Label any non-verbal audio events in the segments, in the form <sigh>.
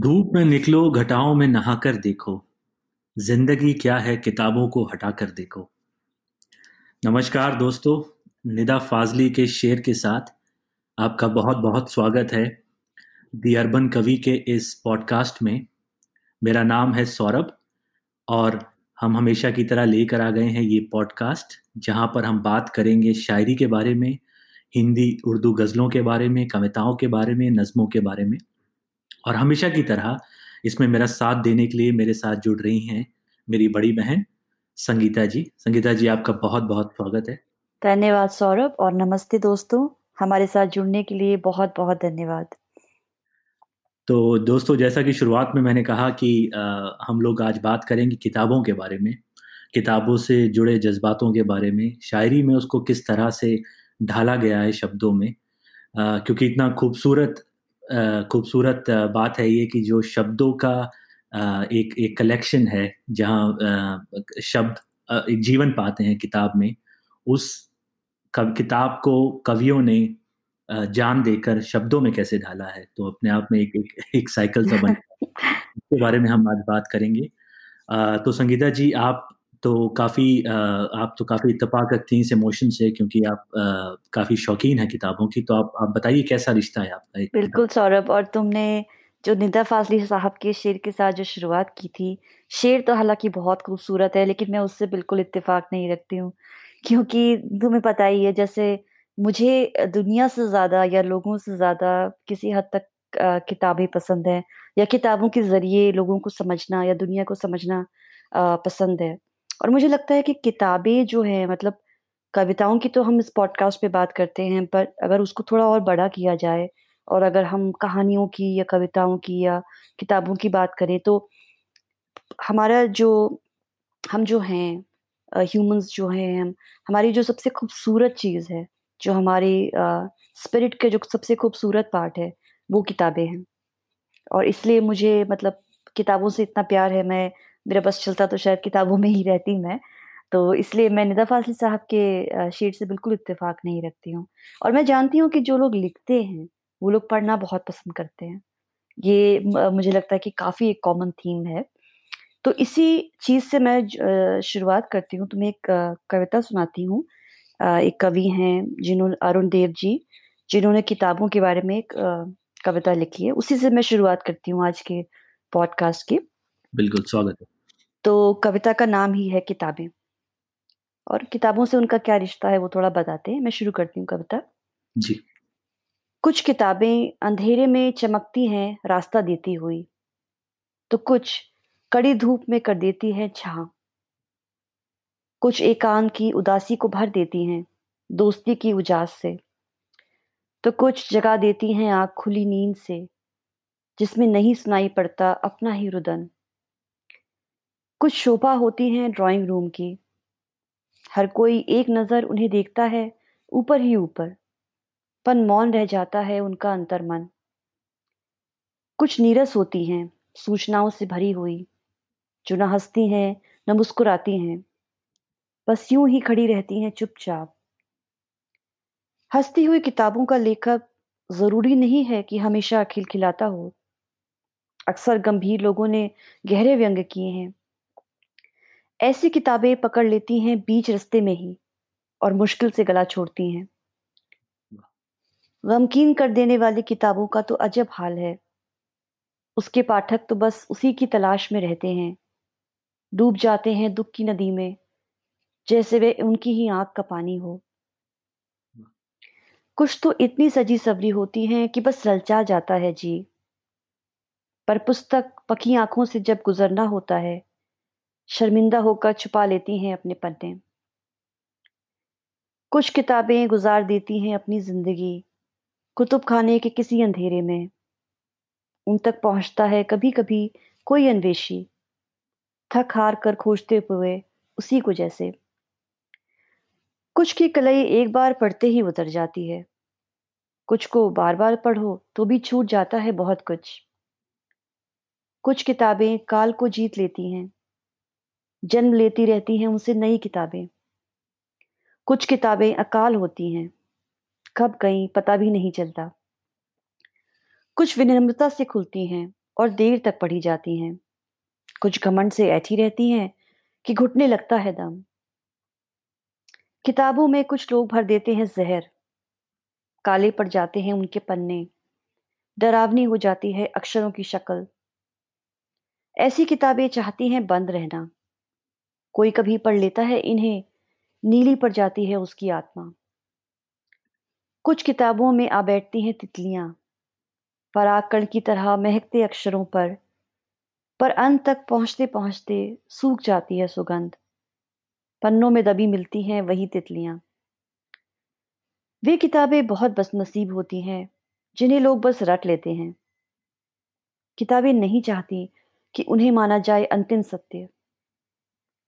धूप में निकलो, घटाओं में नहाकर देखो। ज़िंदगी क्या है, किताबों को हटाकर देखो। नमस्कार दोस्तों, निदा फाजली के शेर के साथ आपका बहुत बहुत स्वागत है दी अर्बन कवि के इस पॉडकास्ट में। मेरा नाम है सौरभ और हम हमेशा की तरह लेकर आ गए हैं ये पॉडकास्ट, जहाँ पर हम बात करेंगे शायरी के बारे में, हिंदी, उर्दू गज़लों के बारे में, कविताओं के बारे में, नज़मों के बारे में। और हमेशा की तरह इसमें मेरा साथ देने के लिए मेरे साथ जुड़ रही हैं मेरी बड़ी बहन संगीता जी। संगीता जी आपका बहुत बहुत स्वागत है। धन्यवाद सौरभ और नमस्ते दोस्तों। हमारे साथ जुड़ने के लिए बहुत बहुत धन्यवाद। तो दोस्तों जैसा कि शुरुआत में मैंने कहा कि आ, हम लोग आज बात करेंगे किताबों के बारे में किताबों से जुड़े जज्बातों के बारे में शायरी में उसको किस तरह से ढाला गया है शब्दों में आ, क्योंकि इतना खूबसूरत खूबसूरत बात है ये कि जो शब्दों का एक एक कलेक्शन है जहाँ शब्द एक जीवन पाते हैं किताब में उस कब किताब को कवियों ने जान देकर शब्दों में कैसे ढाला है तो अपने आप में एक एक, एक साइकिल सा बन <laughs> इसके बारे में हम आज बात करेंगे। तो संगीता जी आप तो काफ़ी आप तो काफ़ी इतफाक़ रखती हैं इस इमोशन से क्योंकि आप काफ़ी शौकीन हैं किताबों की। तो आप आप बताइए कैसा रिश्ता है आपका बिल्कुल सौरभ, और तुमने जो निदा फाजली साहब के शेर के साथ जो शुरुआत की थी, शेर तो हालाँकि बहुत खूबसूरत है, लेकिन मैं उससे बिल्कुल इत्तेफाक नहीं रखती हूँ। क्योंकि तुम्हें पता ही है, जैसे मुझे दुनिया से ज़्यादा या लोगों से ज़्यादा किसी हद तक किताबें पसंद हैं या किताबों के ज़रिए लोगों को समझना या दुनिया को समझना पसंद है। और मुझे लगता है कि किताबें जो हैं मतलब कविताओं की तो हम इस पॉडकास्ट पे बात करते हैं, पर अगर उसको थोड़ा और बड़ा किया जाए और अगर हम कहानियों की या कविताओं की या किताबों की बात करें तो हमारा जो, हम जो हैं ह्यूमंस जो हैं हम, हमारी जो सबसे खूबसूरत चीज़ है, जो हमारी स्पिरिट के जो सबसे खूबसूरत पार्ट है, वो किताबें हैं। और इसलिए मुझे मतलब किताबों से इतना प्यार है, मैं मेरा बस चलता तो शायद किताबों में ही रहती मैं। तो इसलिए मैं निदा फाजली साहब के शेर से बिल्कुल इत्तेफाक नहीं रखती हूँ। और मैं जानती हूँ कि जो लोग लिखते हैं, वो लोग पढ़ना बहुत पसंद करते हैं। ये मुझे लगता है कि काफ़ी एक कॉमन थीम है। तो इसी चीज़ से मैं शुरुआत करती हूँ। तुम्हें एक कविता सुनाती हूँ। एक कवि हैं जिन्होंने अरुण देव जी, जिन्होंने किताबों के बारे में एक कविता लिखी है। उसी से मैं शुरुआत करती हूँ आज के पॉडकास्ट की। बिल्कुल, स्वागत है। तो कविता का नाम ही है किताबें। और किताबों से उनका क्या रिश्ता है वो थोड़ा बताते हैं। मैं शुरू करती हूँ कविता। जी। कुछ किताबें अंधेरे में चमकती हैं रास्ता देती हुई। तो कुछ कड़ी धूप में कर देती है छा कुछ एकांत की उदासी को भर देती हैं दोस्ती की उजास से। तो कुछ जगा देती हैं आँख खुली नींद से जिसमें नहीं सुनाई पड़ता अपना ही रुदन। कुछ शोभा होती हैं ड्राइंग रूम की। हर कोई एक नज़र उन्हें देखता है, ऊपर ही ऊपर। पन मौन रह जाता है उनका अंतर मन कुछ नीरस होती हैं, सूचनाओं से भरी हुई। जो न हंसती हैं, न मुस्कुराती हैं। बस यूँ ही खड़ी रहती हैं चुपचाप। हंसती हुई किताबों का लेखक ज़रूरी नहीं है कि हमेशा खिलखिलाता हो। अक्सर गंभीर लोगों ने गहरे व्यंग किए हैं। ऐसी किताबें पकड़ लेती हैं बीच रस्ते में ही और मुश्किल से गला छोड़ती हैं। गमकीन कर देने वाली किताबों का तो अजब हाल है। उसके पाठक तो बस उसी की तलाश में रहते हैं। डूब जाते हैं दुख की नदी में जैसे वे उनकी ही आँख का पानी हो। कुछ तो इतनी सजी सबरी होती हैं कि बस ललचा जाता है जी। पर पुस्तक पकी आँखों से जब गुजरना होता है शर्मिंदा होकर छुपा लेती हैं अपने पन्ने। कुछ किताबें गुजार देती हैं अपनी ज़िंदगी, कुतुब खाने के किसी अंधेरे में। उन तक पहुँचता है कभी कभी कोई अन्वेषी। थक हार कर खोजते हुए उसी को जैसे। कुछ की कलई एक बार पढ़ते ही उतर जाती है। कुछ को बार बार पढ़ो तो भी छूट जाता है बहुत कुछ। कुछ किताबें काल को जीत लेती हैं। जन्म लेती रहती हैं, उनसे नई किताबें। कुछ किताबें अकाल होती हैं, कब गई पता भी नहीं चलता। कुछ विनम्रता से खुलती हैं और देर तक पढ़ी जाती हैं। कुछ घमंड से ऐठी रहती हैं कि घुटने लगता है दम। किताबों में कुछ लोग भर देते हैं जहर। काले पड़ जाते हैं उनके पन्ने। डरावनी हो जाती है अक्षरों की शक्ल। ऐसी किताबें चाहती हैं बंद रहना। कोई कभी पढ़ लेता है, इन्हें नीली पड़ जाती है उसकी आत्मा। कुछ किताबों में आ बैठती हैं तितलियाँ पराकण की तरह महकते अक्षरों पर पर अंत तक पहुँचते पहुँचते सूख जाती है सुगंध। पन्नों में दबी मिलती हैं वही तितलियाँ। वे किताबें बहुत बस नसीब होती हैं, जिन्हें लोग बस रट लेते हैं। किताबें नहीं चाहती कि उन्हें माना जाए अंतिम सत्य।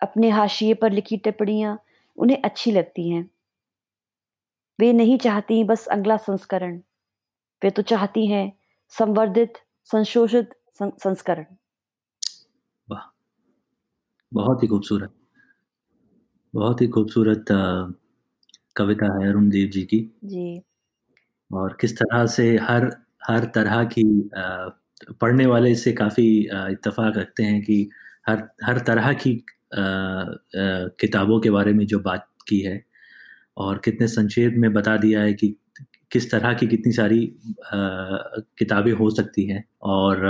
अपने हाशिए पर लिखी टिप्पणियाँ उन्हें अच्छी लगती हैं। वे नहीं चाहती बस अगला संस्करण। वे तो चाहती हैं संवर्धित संशोधित संस्करण। वाह बहुत ही खूबसूरत। बहुत ही खूबसूरत कविता है अरुण देव जी की। जी। और किस तरह से हर हर तरह की पढ़ने वाले इससे काफ़ी इत्तेफाक रखते हैं कि हर हर तरह की किताबों के बारे में जो बात की है और कितने संक्षेप में बता दिया है कि किस तरह की कितनी सारी किताबें हो सकती हैं और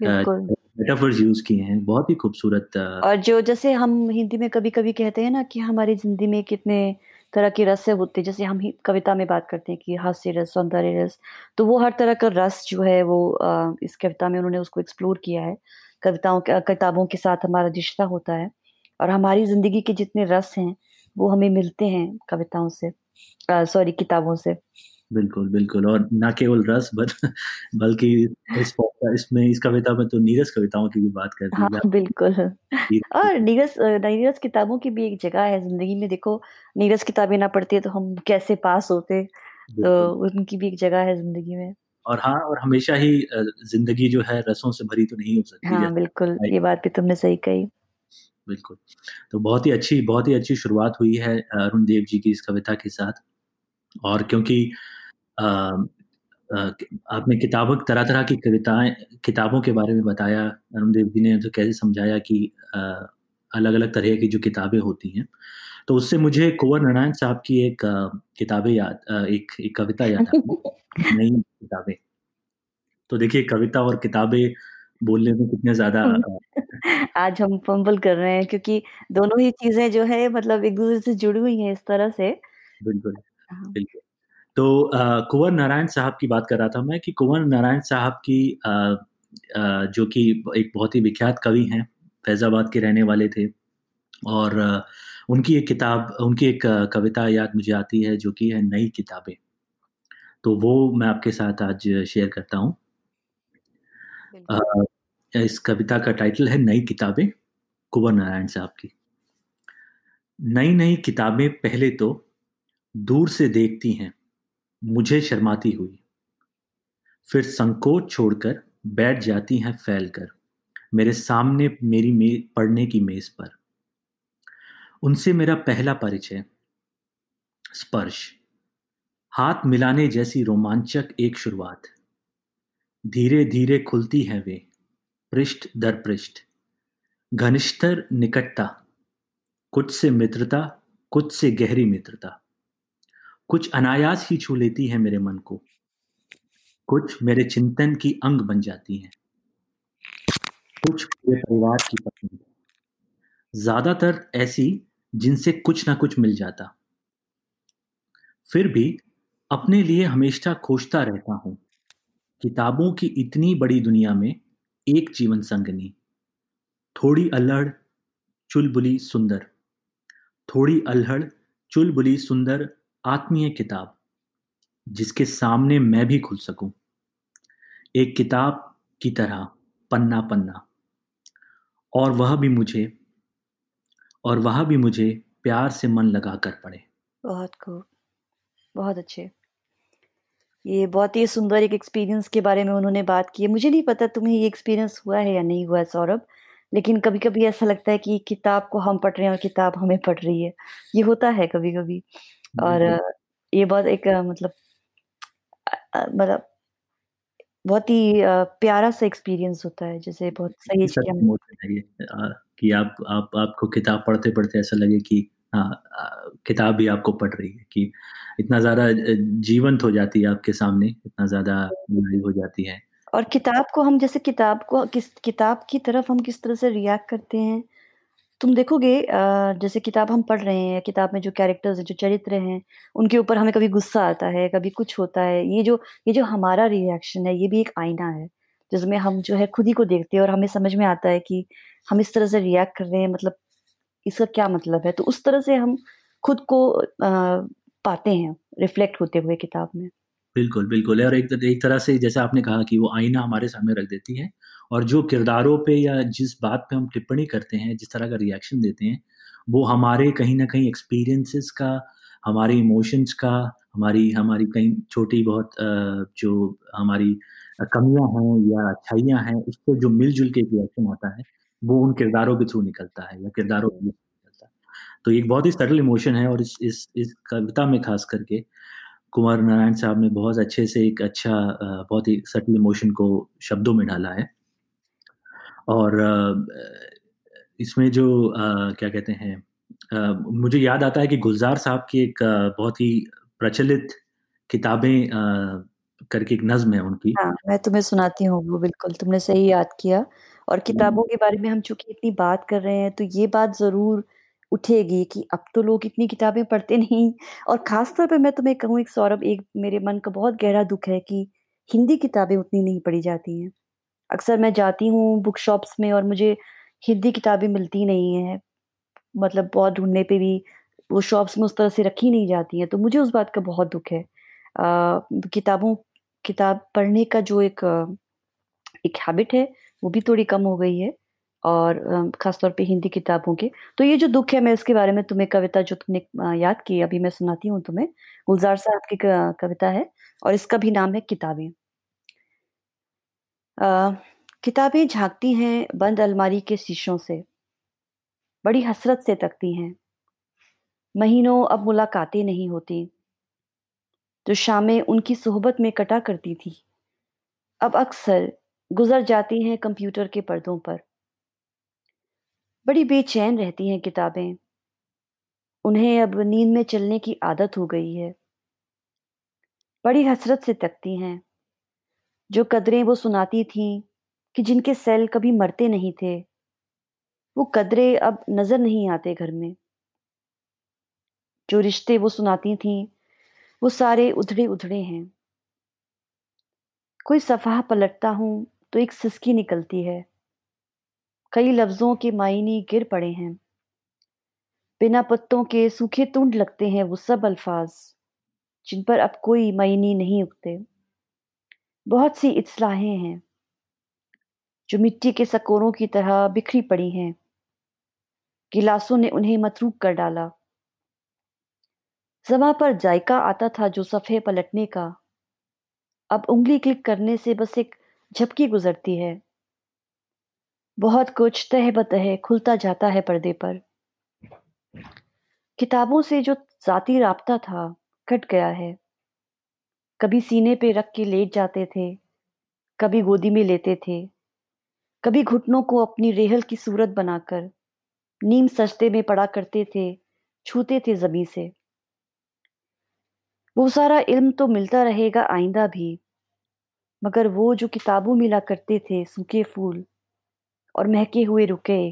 मेटाफर्स यूज़ किए हैं। बहुत ही खूबसूरत और जो जैसे हम हिंदी में कभी कभी कहते हैं ना कि हमारी ज़िंदगी में कितने तरह के रस होते हैं जैसे हम कविता में बात करते हैं कि हास्य रस सौंदर्य रस तो वो हर तरह का रस जो है वो इस कविता में उन्होंने उसको एक्सप्लोर किया है। कविताओं किताबों के साथ हमारा रिश्ता होता है। और हमारी ज़िंदगी के जितने रस हैं वो हमें मिलते हैं कविताओं से सॉरी किताबों से। बिल्कुल बिल्कुल। और ना केवल रस बट बल्कि इस इसमें इस कविता में तो नीरस कविताओं की भी बात कर दी हाँ बिल्कुल। और नीरस नीरस किताबों की भी एक जगह है ज़िंदगी में। देखो नीरस किताबें ना पढ़ती है तो हम कैसे पास होते? तो उनकी भी एक जगह है ज़िंदगी में। और हाँ और हमेशा ही ज़िंदगी जो है रसों से भरी तो नहीं हो सकती हाँ बिल्कुल ये बात भी तुमने सही कही। बिल्कुल। तो बहुत ही अच्छी बहुत ही अच्छी शुरुआत हुई है अरुण देव जी की इस कविता के साथ। और क्योंकि आ, आपने किताबों तरह तरह की कविताएँ किताबों के बारे में बताया अरुण देव जी ने तो कैसे समझाया कि अलग अलग तरह की जो किताबें होती हैं तो उससे मुझे कुंवर नारायण साहब की एक किताबें याद एक एक कविता याद <laughs> नई किताबें। तो देखिए कविता और किताबें बोलने में कितने ज़्यादा <laughs> आज हम फंबल कर रहे हैं क्योंकि दोनों ही चीज़ें जो है मतलब एक दूसरे से जुड़ी हुई हैं इस तरह से। बिल्कुल हाँ। बिल्कुल। तो कुंवर नारायण साहब की बात कर रहा था मैं कि कुंवर नारायण साहब की आ, आ, जो कि एक बहुत ही विख्यात कवि हैं फैज़ाबाद के रहने वाले थे और उनकी एक किताब उनकी एक कविता याद मुझे आती है जो कि है नई किताबें। तो वो मैं आपके साथ आज शेयर करता हूँ। इस कविता का टाइटल है नई किताबें कुंवर नारायण साहब की। नई नई किताबें पहले तो दूर से देखती हैं मुझे शर्माती हुई। फिर संकोच छोड़कर बैठ जाती हैं फैलकर मेरे सामने मेरी मे पढ़ने की मेज पर। उनसे मेरा पहला परिचय। स्पर्श। हाथ मिलाने जैसी रोमांचक एक शुरुआत। धीरे धीरे खुलती हैं वे। पृष्ठ दर पृष्ठ। घनिष्ठर निकटता। कुछ से मित्रता, कुछ से गहरी मित्रता। कुछ अनायास ही छू लेती है मेरे मन को। कुछ मेरे चिंतन की अंग बन जाती हैं। कुछ मेरे परिवार की पत्नी। ज़्यादातर ऐसी जिनसे कुछ ना कुछ मिल जाता। फिर भी अपने लिए हमेशा खोजता रहता हूँ। किताबों की इतनी बड़ी दुनिया में एक जीवन संगनी। थोड़ी अल्हड़, चुलबुली सुंदर। थोड़ी अल्हड़, चुलबुली सुंदर आत्मीय किताब, जिसके सामने मैं भी खुल सकूँ। एक किताब की तरह पन्ना पन्ना और वह भी मुझे और वह भी मुझे प्यार से मन लगा कर पढ़े। बहुत खूब। बहुत अच्छे। ये बहुत ही सुंदर एक एक्सपीरियंस के बारे में उन्होंने बात की है। मुझे नहीं पता तुम्हें ये एक्सपीरियंस हुआ है या नहीं हुआ है सौरभ लेकिन कभी कभी ऐसा लगता है कि किताब को हम पढ़ रहे हैं और किताब हमें पढ़ रही है। ये होता है कभी कभी और ये बहुत एक मतलब मतलब बहुत ही अ, प्यारा-सा एक्सपीरियंस होता है, जैसे बहुत सहेज के हम है ये कि आप आप आपको किताब पढ़ते-पढ़ते ऐसा लगे कि हाँ किताब भी आपको पढ़ रही है कि इतना ज़्यादा अ, जीवंत हो जाती है आपके सामने, इतना ज़्यादा लाइव हो जाती है। और किताब को हम जैसे किताब को किस किताब की तरफ़ हम किस तरह से रिएक्ट करते हैं, तुम देखोगे जैसे किताब हम पढ़ रहे हैं, किताब में जो कैरेक्टर्स हैं, जो चरित्र हैं, उनके ऊपर हमें कभी गुस्सा आता है, कभी कुछ होता है। ये जो ये जो हमारा रिएक्शन है, ये भी एक आईना है, जिसमें हम जो है खुद ही को देखते हैं और हमें समझ में आता है कि हम इस तरह से रिएक्ट कर रहे हैं मतलब इसका क्या मतलब है? तो उस तरह से हम खुद को अ, पाते हैं, रिफ्लेक्ट होते हुए किताब में। बिल्कुल, बिल्कुल और एक एक तरह से जैसा आपने कहा कि वो आईना हमारे सामने रख देती है और जो किरदारों पे या जिस बात पे हम टिप्पणी करते हैं, जिस तरह का रिएक्शन देते हैं, वो हमारे कहीं ना कहीं एक्सपीरियंसेस का, हमारे इमोशंस का, हमारी हमारी कहीं छोटी-बहुत जो हमारी कमियाँ हैं या अच्छाइयाँ हैं, उसको जो मिल-जुल के एक रिएक्शन आता है, वो उन किरदारों के थ्रू निकलता है या किरदारों हुँ। निकलता है। तो एक बहुत ही सरल इमोशन है और इस इस इस कविता में ख़ास करके कुमार नारायण साहब ने बहुत अच्छे से एक अच्छा बहुत ही सटल इमोशन को शब्दों में ढाला है। और इसमें जो क्या कहते हैं मुझे याद आता है कि गुलज़ार साहब की एक बहुत ही प्रचलित किताबें करके एक नज़्म है उनकी। हाँ, मैं तुम्हें सुनाती हूँ वो बिल्कुल, तुमने सही याद किया और किताबों के बारे में हम चूँकि इतनी बात कर रहे हैं, तो ये बात ज़रूर उठेगी कि अब तो लोग इतनी किताबें पढ़ते नहीं और ख़ास तौर पे मैं तुम्हें कहूँ एक सौरभ एक मेरे मन का बहुत गहरा दुख है कि हिंदी किताबें उतनी नहीं पढ़ी जाती हैं। अक्सर मैं जाती हूँ बुक शॉप्स में और मुझे हिंदी किताबें मिलती नहीं हैं, मतलब बहुत ढूँढने पे भी वो शॉप्स में उस तरह से रखी नहीं जाती हैं, तो मुझे उस बात का बहुत दुःख है। किताबों किताब पढ़ने का जो एक एक हैबिट है, वो भी थोड़ी कम हो गई है और अ, ख़ास तौर पे हिंदी किताबों के। तो ये जो दुःख है मैं इसके बारे में तुम्हें कविता जो तुमने याद की अभी मैं सुनाती हूँ तुम्हें। गुलज़ार साहब क कविता है और इसका भी नाम है किताबें। किताबें झाँकती हैं बंद अलमारी के शीशों से। बड़ी हसरत से तकती हैं। महीनों अब मुलाकातें नहीं होती। जो शामें उनकी सोहबत में कटा करती थी, अब अक्सर गुज़र जाती हैं कंप्यूटर के पर्दों पर। बड़ी बेचैन रहती हैं किताबें। उन्हें अब नींद में चलने की आदत हो गई है। बड़ी हसरत से तकती हैं। जो कदरें वो सुनाती थीं कि जिनके सेल कभी मरते नहीं थे। वो कदरे अब नज़र नहीं आते घर में। जो रिश्ते वो सुनाती थीं, वो सारे उधड़े-उधड़े हैं। कोई सफ़हा पलटता हूँ तो एक सिसकी निकलती है। कई लफ्ज़ों के मायने गिर पड़े हैं। बिना पत्तों के सूखे तुंड लगते हैं वो सब अल्फ़ाज़, जिन पर अब कोई मायने नहीं उगते। बहुत सी इत्सलाहें हैं। जो मिट्टी के सकोरों की तरह बिखरी पड़ी हैं। गिलासों ने उन्हें मतरूक कर डाला। जमा पर जायका आता था जो सफ़े पलटने का। अब उंगली क्लिक करने से बस एक झपकी गुज़रती है। बहुत कुछ तह-ब-तह खुलता जाता है पर्दे पर। किताबों से जो ज़ाती राब्ता था, कट गया है। कभी सीने पे रख के लेट जाते थे, कभी गोदी में लेते थे, कभी घुटनों को अपनी रेहल की सूरत बनाकर नीम सजदे में पड़ा करते थे, छूते थे जमी से। वो सारा इल्म तो मिलता रहेगा आइंदा भी। मगर वो जो किताबों मिला करते थे सूखे फूल और महके हुए रुके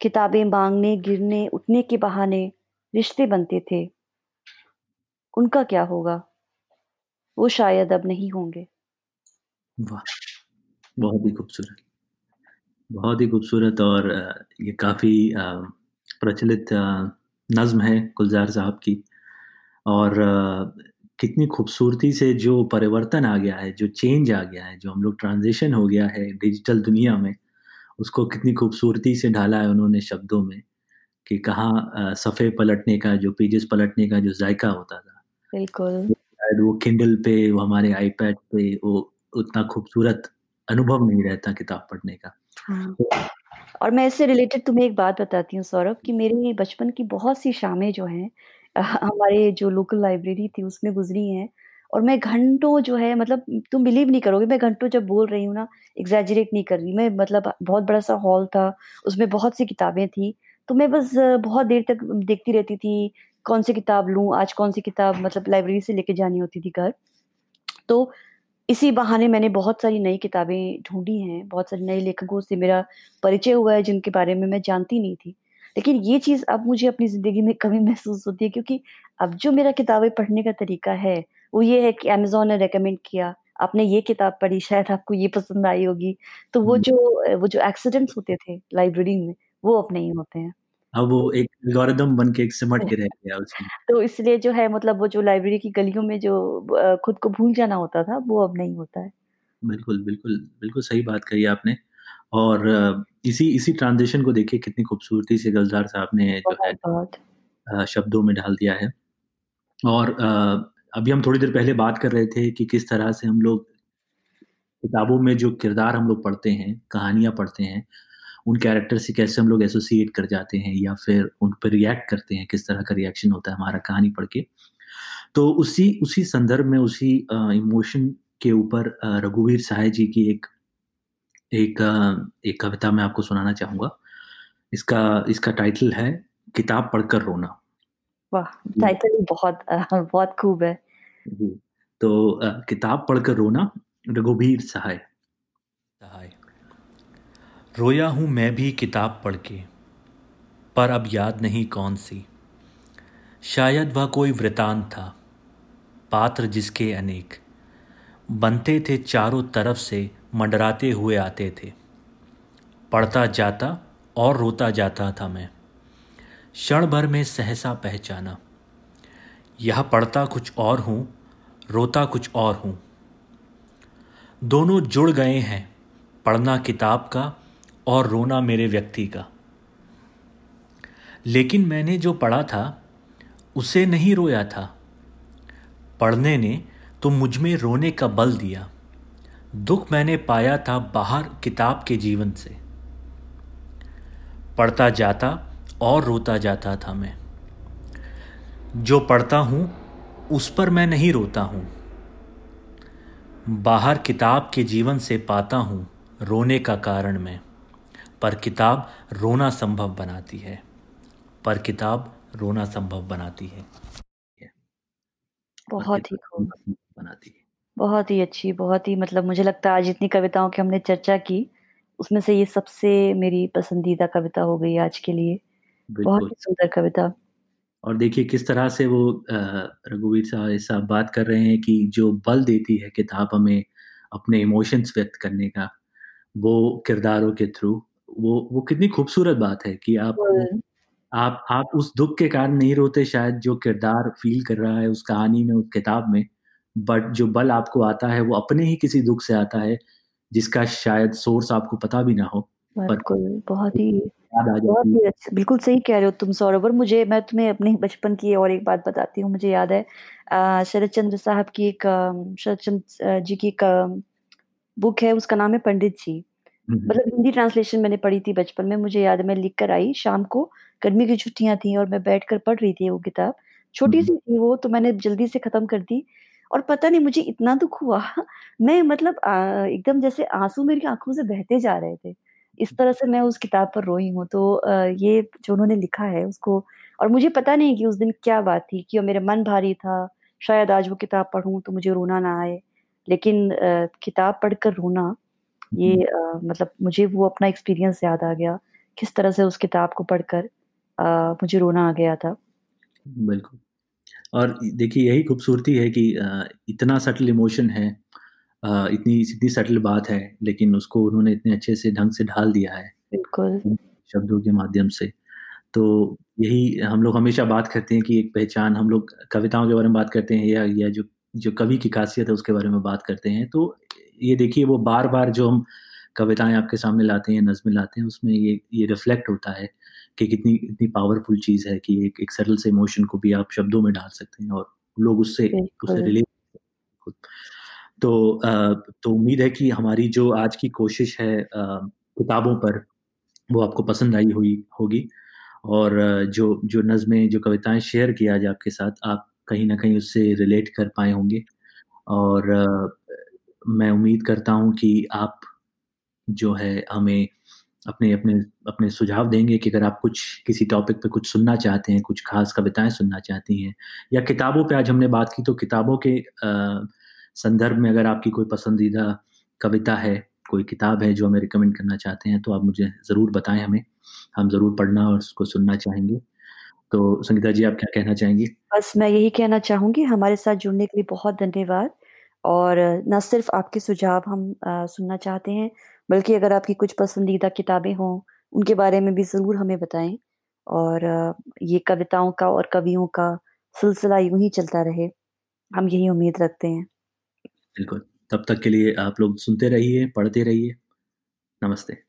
किताबें माँगने, गिरने, उठने के बहाने रिश्ते बनते थे। उनका क्या होगा? वो शायद अब नहीं होंगे। वाह! बहुत ही खूबसूरत। बहुत ही खूबसूरत और ये काफ़ी अ, प्रचलित अ, नज़्म है गुलज़ार साहब की और कितनी खूबसूरती से जो परिवर्तन आ गया है, जो चेंज आ गया है, जो हम लोग ट्रांज़िशन हो गया है डिजिटल दुनिया में, उसको कितनी खूबसूरती से ढाला है उन्होंने शब्दों में, कि कहाँ अ, सफ़े पलटने का जो पेजेज़ पलटने का जो ज़ायका होता था। बिल्कुल। वो शायद वो किंडल पे, वो हमारे आईपैड पे वो उतना खूबसूरत अनुभव नहीं रहता किताब पढ़ने का। हाँ। तो और मैं इससे रिलेटेड तुम्हें एक बात बताती हूँ सौरभ कि मेरे बचपन की बहुत सी शामें जो हैं हमारे जो लोकल लाइब्रेरी थी उसमें गुज़री हैं और मैं घंटों जो है मतलब तुम बिलीव नहीं करोगे मैं घंटों जब बोल रही हूँ ना एग्ज़ैजरेट नहीं कर रही मैं मतलब बहुत बड़ा-सा हॉल था, उसमें बहुत सी किताबें थी, तो मैं बस बहुत देर तक देखती रहती थी, कौन-सी किताब लूँ, आज कौन-सी किताब मतलब लाइब्रेरी से लेके जानी होती थी घर। तो इसी बहाने मैंने बहुत सारी नई किताबें ढूंढी हैं, बहुत सारे नए लेखकों से मेरा परिचय हुआ है जिनके बारे में मैं जानती नहीं थी। लेकिन ये चीज़ अब मुझे अपनी ज़िंदगी में कमी महसूस होती है क्योंकि अब जो मेरा किताबें पढ़ने का तरीका है, वो ये है कि अमेज़ोन ने रिकमेंड किया, आपने ये किताब पढ़ी, शायद आपको ये पसंद आई होगी। तो वो जो वो जो एक्सीडेंट्स होते थे लाइब्रेरी में, वो अब नहीं होते हैं। अब वो एक एल्गोरिदम बन के एक सिमट के रह गया उसमें। तो इसलिए जो है मतलब वो जो लाइब्रेरी की गलियों में जो अ, खुद को भूल जाना होता था, वो अब नहीं होता है। बिल्कुल, बिल्कुल, बिल्कुल सही बात कही आपने और इसी इसी ट्रांज़िशन को देखिए कितनी खूबसूरती से गुलज़ार साहब ने जो है। अ, शब्दों में ढाल दिया है। और अ, अभी हम थोड़ी देर पहले बात कर रहे थे कि किस तरह से हम लोग किताबों में जो किरदार हम लोग पढ़ते हैं, कहानियाँ पढ़ते हैं, उन कैरेक्टर से कैसे हम लोग एसोसिएट कर जाते हैं या फिर उन पे रिएक्ट करते हैं, किस तरह का रिएक्शन होता है हमारा कहानी पढ़ के। तो उसी उसी संदर्भ में उसी इमोशन के ऊपर रघुवीर सहाय जी की एक एक एक कविता मैं आपको सुनाना चाहूँगा। इसका इसका टाइटल है किताब पढ़कर रोना। वाह! टाइटल बहुत बहुत खूब है। जी, तो किताब पढ़कर रोना, रघुवीर सहाय। सहाय। रोया हूँ मैं भी किताब पढ़ के, पर अब याद नहीं कौन-सी। शायद वह कोई वृतांत था, पात्र जिसके अनेक, बनते थे चारों तरफ़ से मंडराते हुए आते थे। पढ़ता जाता और रोता जाता था मैं, क्षण भर में सहसा पहचाना। यह पढ़ता कुछ और हूँ, रोता कुछ और हूँ। दोनों जुड़ गए हैं, पढ़ना किताब का और रोना मेरे व्यक्ति का। लेकिन मैंने जो पढ़ा था, उसे नहीं रोया था। पढ़ने ने तो मुझमें रोने का बल दिया। दुख मैंने पाया था बाहर किताब के जीवन से। पढ़ता जाता और रोता जाता था मैं। जो पढ़ता हूँ, उस पर मैं नहीं रोता हूँ। बाहर किताब के जीवन से पाता हूँ, रोने का कारण मैं। पर किताब रोना संभव बनाती है। पर किताब रोना संभव बनाती है। बहुत ही खूब। बनाती है। बहुत ही अच्छी, बहुत ही मतलब मुझे लगता है आज जितनी कविताओं की हमने चर्चा की, उसमें से ये सबसे मेरी पसंदीदा कविता हो गई आज के लिए। बहुत ही सुंदर कविता। और देखिए किस तरह से वो रघुवीर सहाय साहब बात कर रहे हैं कि जो बल देती है किताब हमें अपने इमोशंस व्यक्त करने का, वो किरदारों के थ्रू, वो वो कितनी खूबसूरत बात है कि आप आप आप उस दुख के कारण नहीं रोते शायद जो किरदार फ़ील कर रहा है उस कहानी में, उस किताब में, बट जो बल आपको आता है वो अपने ही किसी दुःख से आता है, जिसका शायद सोर्स आपको पता भी ना हो। बिल्कुल, बहुत ही बहुत ही। अच्छा बिल्कुल सही कह रहे हो तुम सौरभ। और मुझे मैं तुम्हें अपने बचपन की और एक बात बताती हूँ, मुझे याद है। शरद चंद्र साहब की एक शरद चंद्र जी की एक बुक है, उसका नाम है पंडित जी। हुँ, हुँ। मतलब हिंदी ट्रांसलेशन मैंने पढ़ी थी बचपन में, मुझे याद है मैं लिख कर आई शाम को, गर्मी की छुट्टियाँ थी और मैं बैठ कर पढ़ रही थी वो किताब। हुँ, हुँ। छोटी-सी थी वो, तो मैंने जल्दी से खत्म कर दी और पता नहीं मुझे इतना दुख हुआ, <laughs> मैं मतलब एकदम जैसे आँसू मेरी आँखों से बहते जा रहे थे। इस तरह से मैं उस किताब पर रोई हूँ, तो ये जो उन्होंने लिखा है उसको और मुझे पता नहीं कि उस दिन क्या बात थी कि मेरा मन भारी था, शायद आज वो किताब पढ़ूँ तो मुझे रोना ना आए। लेकिन किताब पढ़कर रोना, ये हुँ। अ, मतलब मुझे वो अपना एक्सपीरियंस याद आ गया, किस तरह से उस किताब को पढ़कर मुझे रोना आ गया था। बिल्कुल। और देखिए यही खूबसूरती है कि इतना सटल इमोशन है इतनी इतनी सटल बात है, लेकिन उसको उन्होंने इतने अच्छे से ढंग से ढाल दिया है, बिल्कुल। शब्दों के माध्यम से। तो यही हम लोग हमेशा बात करते हैं कि एक पहचान हम लोग कविताओं के बारे में बात करते हैं या या जो जो कवि की ख़ासियत है उसके बारे में बात करते हैं। तो ये देखिए वो बार-बार जो हम कविताएँ आपके सामने लाते हैं, नज़्में लाते हैं, उसमें ये ये रिफ्लेक्ट होता है कि कितनी कितनी पावरफुल चीज़ है कि एक एक सरल से इमोशन को भी आप शब्दों में डाल सकते हैं और लोग उससे उससे रिलेट तो तो उम्मीद है कि हमारी जो आज की कोशिश है किताबों पर, वो आपको पसंद आई हुई होगी और जो जो नज़्में, जो कविताएँ शेयर की आज आपके साथ, आप कहीं ना कहीं उससे रिलेट कर पाए होंगे। और मैं उम्मीद करता हूँ कि आप जो है हमें अपने अपने अपने सुझाव देंगे कि अगर आप कुछ किसी टॉपिक पे कुछ सुनना चाहते हैं, कुछ ख़ास कविताएँ सुनना चाहती हैं या किताबों पे आज हमने बात की तो किताबों के संदर्भ में अगर आपकी कोई पसंदीदा कविता है, कोई किताब है जो हमें रिकमेंड करना चाहते हैं, तो आप मुझे ज़रूर बताएँ हमें। हम ज़रूर पढ़ना और उसको सुनना चाहेंगे। तो संगीता जी आप क्या कहना चाहेंगी? बस मैं यही कहना चाहूँगी हमारे साथ जुड़ने के लिए बहुत धन्यवाद और न सिर्फ़ आपके सुझाव हम सुनना चाहते हैं, बल्कि अगर आपकी कुछ पसंदीदा किताबें हों, उनके बारे में भी ज़रूर हमें बताएँ और ये कविताओं का और कवियों का सिलसिला यूँ ही चलता रहे। हम यही उम्मीद रखते हैं। बिल्कुल, तब तक के लिए आप लोग सुनते रहिए, पढ़ते रहिए। नमस्ते।